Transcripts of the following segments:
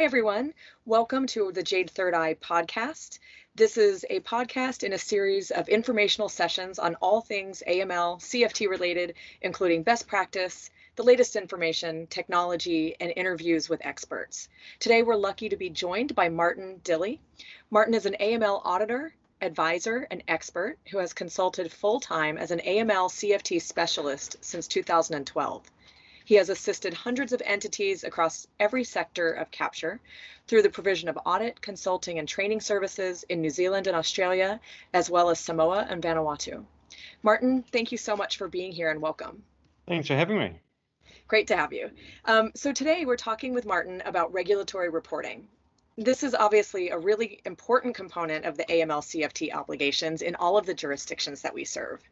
Everyone. Welcome to the Jade Third Eye podcast. This is a podcast in a series of informational sessions on all things AML, CFT related, including best practice, the latest information, technology, and interviews with experts. Today, we're lucky to be joined by Martin Dilly. Martin is an AML auditor, advisor, and expert who has consulted full time as an AML CFT specialist since 2012. He has assisted hundreds of entities across every sector of capture through the provision of audit, consulting, and training services in New Zealand and Australia, as well as Samoa and Vanuatu. Martin, thank you so much for being here and welcome. Thanks for having me. Great to have you. Um, so today we're talking with Martin about regulatory reporting. This is obviously a really important component of the AML CFT obligations in all of the jurisdictions that we serve.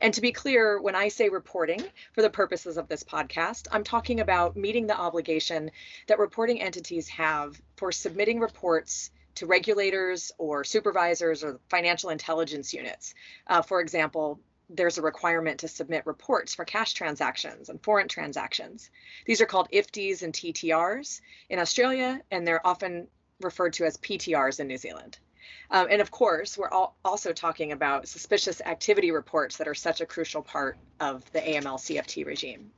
And to be clear, when I say reporting for the purposes of this podcast, I'm talking about meeting the obligation that reporting entities have for submitting reports to regulators or supervisors or financial intelligence units. Uh, for example, there's a requirement to submit reports for cash transactions and foreign transactions. These are called IFTIs and TTRs in Australia, and they're often referred to as PTRs in New Zealand. Um, and of course, we're all also talking about suspicious activity reports that are such a crucial part of the AML CFT regime.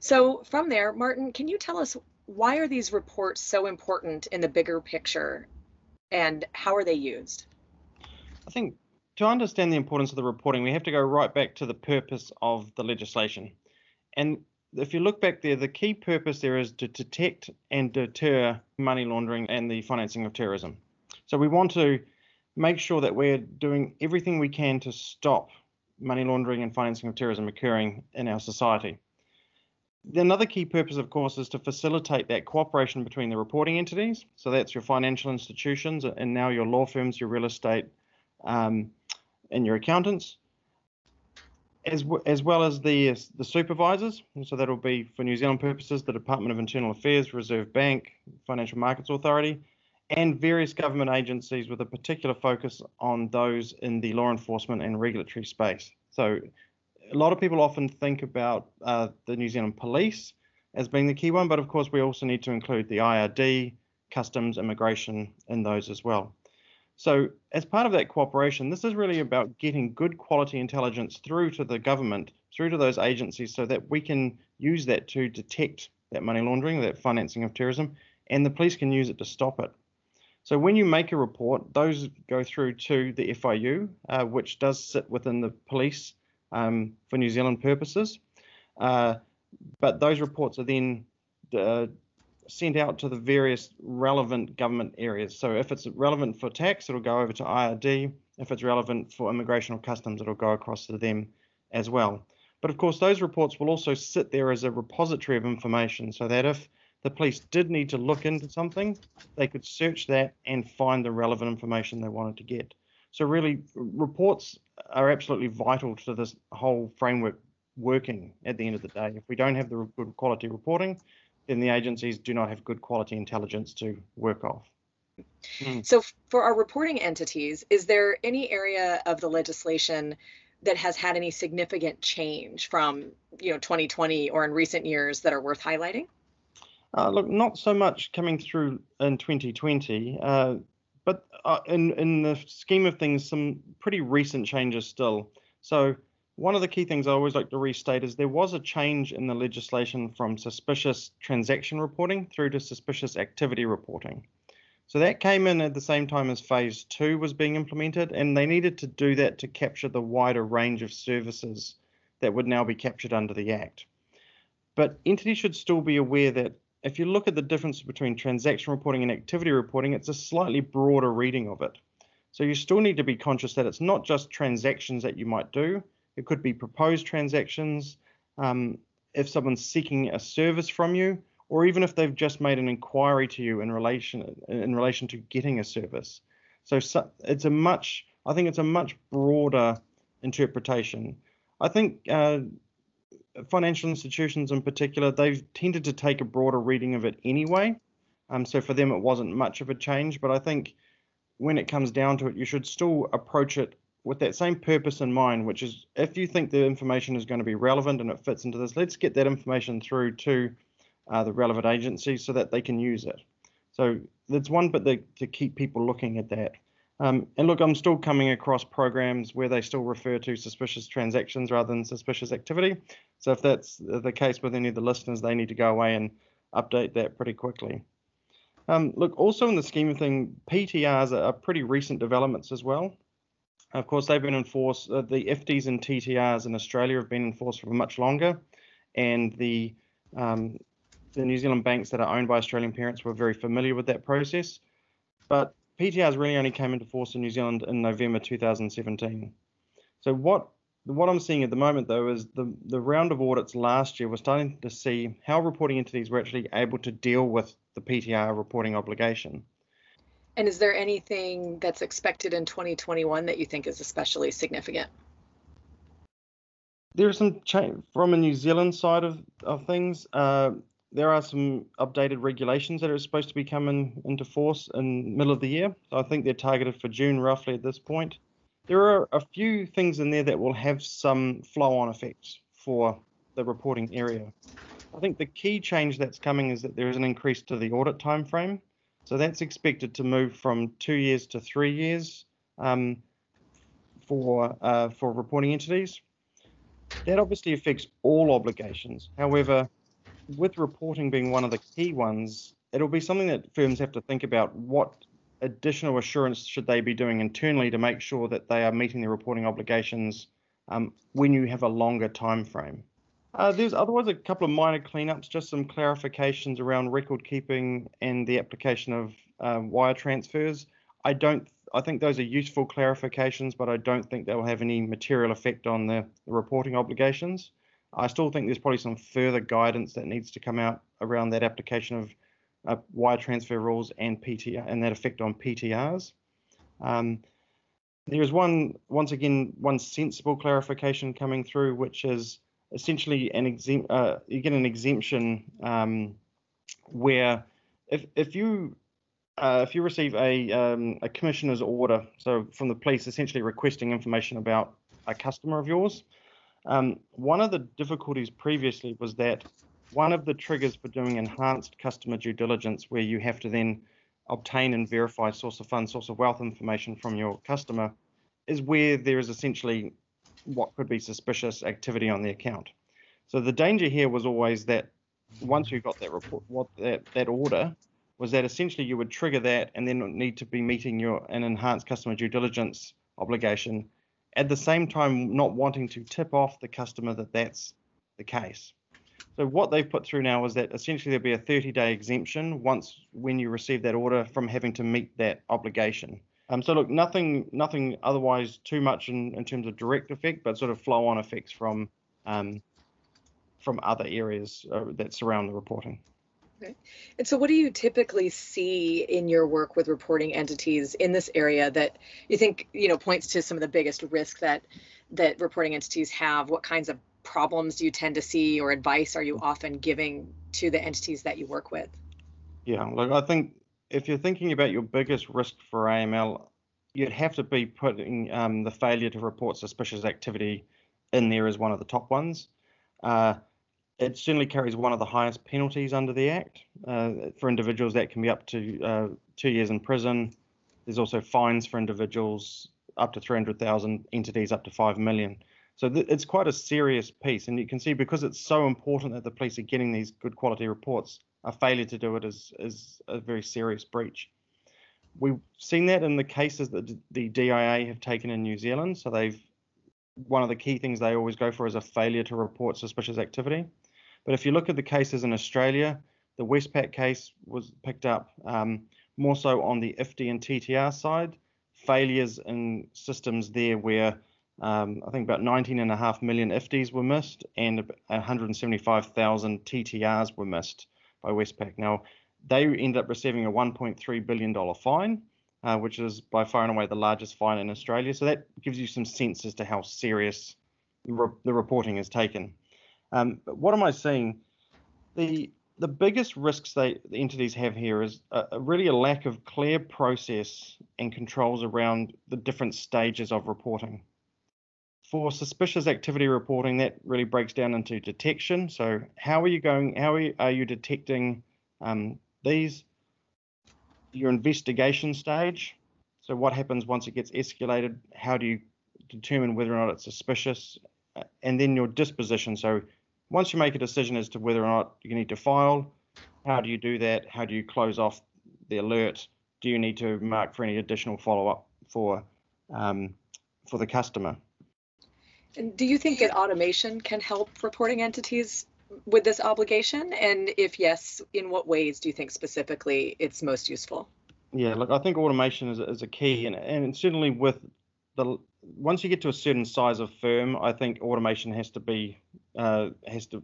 So from there, Martin, can you tell us why are these reports so important in the bigger picture and how are they used? I think to understand the importance of the reporting, we have to go right back to the purpose of the legislation. And if you look back there, the key purpose there is to detect and deter money laundering and the financing of terrorism. So we want to make sure that we're doing everything we can to stop money laundering and financing of terrorism occurring in our society. Another key purpose, of course, is to facilitate that cooperation between the reporting entities. So that's your financial institutions and now your law firms, your real estate, um, and your accountants, as, as well as the the supervisors. So that'll be for New Zealand purposes, the Department of Internal Affairs, Reserve Bank, Financial Markets Authority, and various government agencies with a particular focus on those in the law enforcement and regulatory space. So, a lot of people often think about uh, the New Zealand Police as being the key one, but of course, we also need to include the IRD, customs, immigration in those as well. So, as part of that cooperation, this is really about getting good quality intelligence through to the government, through to those agencies, so that we can use that to detect that money laundering, that financing of terrorism, and the police can use it to stop it. So when you make a report, those go through to the FIU, uh, which does sit within the police um, for New Zealand purposes. Uh, but those reports are then uh, sent out to the various relevant government areas. So if it's relevant for tax, it'll go over to IRD. If it's relevant for immigration or customs, it'll go across to them as well. But of course, those reports will also sit there as a repository of information so that if the police did need to look into something, they could search that and find the relevant information they wanted to get. So really, reports are absolutely vital to this whole framework working at the end of the day. If we don't have the good quality reporting, then the agencies do not have good quality intelligence to work off. Mm. So for our reporting entities, is there any area of the legislation that has had any significant change from, you know, 2020 or in recent years that are worth highlighting? Uh, look, not so much coming through in 2020, uh, but uh, in in the scheme of things, some pretty recent changes still. So one of the key things I always like to restate is there was a change in the legislation from suspicious transaction reporting through to suspicious activity reporting. So that came in at the same time as phase two was being implemented, and they needed to do that to capture the wider range of services that would now be captured under the Act. But entities should still be aware that if you look at the difference between transaction reporting and activity reporting, it's a slightly broader reading of it. So you still need to be conscious that it's not just transactions that you might do. It could be proposed transactions, um, if someone's seeking a service from you, or even if they've just made an inquiry to you in relation in relation to getting a service. So, so it's a much, I think it's a much broader interpretation. I think uh, financial institutions in particular, they've tended to take a broader reading of it anyway. Um, so for them, it wasn't much of a change. But I think when it comes down to it, you should still approach it with that same purpose in mind, which is if you think the information is going to be relevant and it fits into this, let's get that information through to uh, the relevant agency so that they can use it. So that's one bit to keep people looking at that. Um, and look, I'm still coming across programs where they still refer to suspicious transactions rather than suspicious activity. So if that's the case with any of the listeners, they need to go away and update that pretty quickly. Um, look, also in the scheme of things, PTRs are pretty recent developments as well. Of course, they've been enforced, uh, the IFTIs and TTRs in Australia have been enforced for much longer, and the um, the New Zealand banks that are owned by Australian parents were very familiar with that process. But PTRs really only came into force in New Zealand in November 2017. So what what I'm seeing at the moment though is the the round of audits last year we're starting to see how reporting entities were actually able to deal with the PTR reporting obligation. And is there anything that's expected in 2021 that you think is especially significant? There's some change from a New Zealand side of, of things. Uh, there are some updated regulations that are supposed to be coming into force in middle of the year. So I think they're targeted for June roughly at this point. There are a few things in there that will have some flow-on effects for the reporting area. I think the key change that's coming is that there is an increase to the audit time frame. So that's expected to move from two years to three years um, for uh, for reporting entities. That obviously affects all obligations. However, with reporting being one of the key ones, it'll be something that firms have to think about what additional assurance should they be doing internally to make sure that they are meeting their reporting obligations um, when you have a longer time frame. Uh, there's otherwise a couple of minor cleanups, just some clarifications around record keeping and the application of uh, wire transfers. I don't. I think those are useful clarifications, but I don't think they will have any material effect on the, the reporting obligations. I still think there's probably some further guidance that needs to come out around that application of uh, wire transfer rules and PTR and that effect on PTRs. Um, there is one, once again, one sensible clarification coming through, which is essentially an exempt. Uh, you get an exemption um, where if if you uh, if you receive a um, a commissioner's order, so from the police, essentially requesting information about a customer of yours, um, one of the difficulties previously was that one of the triggers for doing enhanced customer due diligence, where you have to then obtain and verify source of funds, source of wealth information from your customer, is where there is essentially what could be suspicious activity on the account. So the danger here was always that once you got that report, what that, that order was that essentially you would trigger that and then need to be meeting your an enhanced customer due diligence obligation at the same time not wanting to tip off the customer that that's the case. So what they've put through now is that essentially there'll be a 30-day exemption once when you receive that order from having to meet that obligation. Um, so look, nothing, nothing otherwise too much in, in terms of direct effect, but sort of flow-on effects from um, from other areas uh, that surround the reporting. Okay. And so, what do you typically see in your work with reporting entities in this area that you think you know points to some of the biggest risk that that reporting entities have? What kinds of problems do you tend to see, or advice are you often giving to the entities that you work with? Yeah, look, I think if you're thinking about your biggest risk for AML, you'd have to be putting um, the failure to report suspicious activity in there as one of the top ones. Uh, it certainly carries one of the highest penalties under the Act. Uh, for individuals, that can be up to uh, two years in prison. There's also fines for individuals up to 300,000, entities up to 5 million. So th- it's quite a serious piece. And you can see because it's so important that the police are getting these good quality reports, a failure to do it is, is a very serious breach. We've seen that in the cases that the DIA have taken in New Zealand. So they've one of the key things they always go for is a failure to report suspicious activity. But if you look at the cases in Australia, the Westpac case was picked up um, more so on the IFTI and TTR side, failures in systems there where um, I think about 19.5 million IFTIs were missed and 175,000 TTRs were missed by Westpac. Now, they ended up receiving a $1.3 billion fine, uh, which is by far and away the largest fine in Australia. So that gives you some sense as to how serious the reporting is taken. Um, but what am I seeing? The the biggest risks they the entities have here is a really a lack of clear process and controls around the different stages of reporting. For suspicious activity reporting, that really breaks down into detection. So how are you going? How are you, are you detecting um, these? Your investigation stage. So, what happens once it gets escalated? How do you determine whether or not it's suspicious? Uh, and then your disposition. So, once you make a decision as to whether or not you need to file, how do you do that? How do you close off the alert? Do you need to mark for any additional follow up for um, for the customer? And do you think that automation can help reporting entities with this obligation? And if yes, in what ways do you think specifically it's most useful? Yeah, look, I think automation is, is a key, and, and certainly with the once you get to a certain size of firm, I think automation has to be uh, has to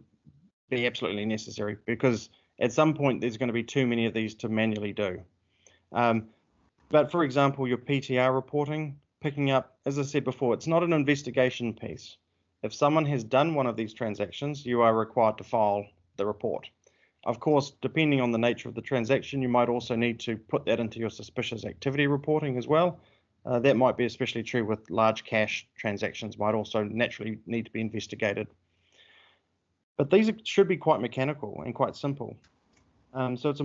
be absolutely necessary because at some point there's going to be too many of these to manually do. Um, but for example, your PTR reporting, picking up, as I said before, it's not an investigation piece. If someone has done one of these transactions, you are required to file the report. Of course, depending on the nature of the transaction, you might also need to put that into your suspicious activity reporting as well. Uh, that might be especially true with large cash transactions, might also naturally need to be investigated. But these should be quite mechanical and quite simple. Um, so it's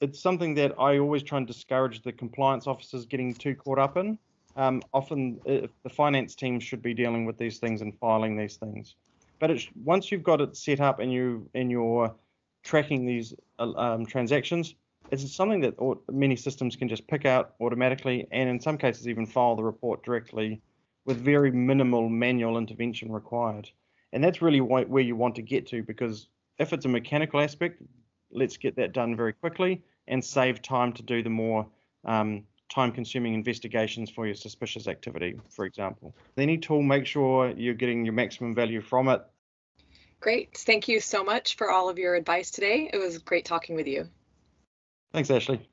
it's something that I always try and discourage the compliance officers getting too caught up in. Um, often uh, the finance team should be dealing with these things and filing these things. But once you've got it set up and you and you're tracking these uh, um, transactions, it's something that many systems can just pick out automatically, and in some cases even file the report directly with very minimal manual intervention required. And that's really where you want to get to because if it's a mechanical aspect, let's get that done very quickly and save time to do the more um, time consuming investigations for your suspicious activity, for example. Any tool, make sure you're getting your maximum value from it. Great. Thank you so much for all of your advice today. It was great talking with you. Thanks, Ashley.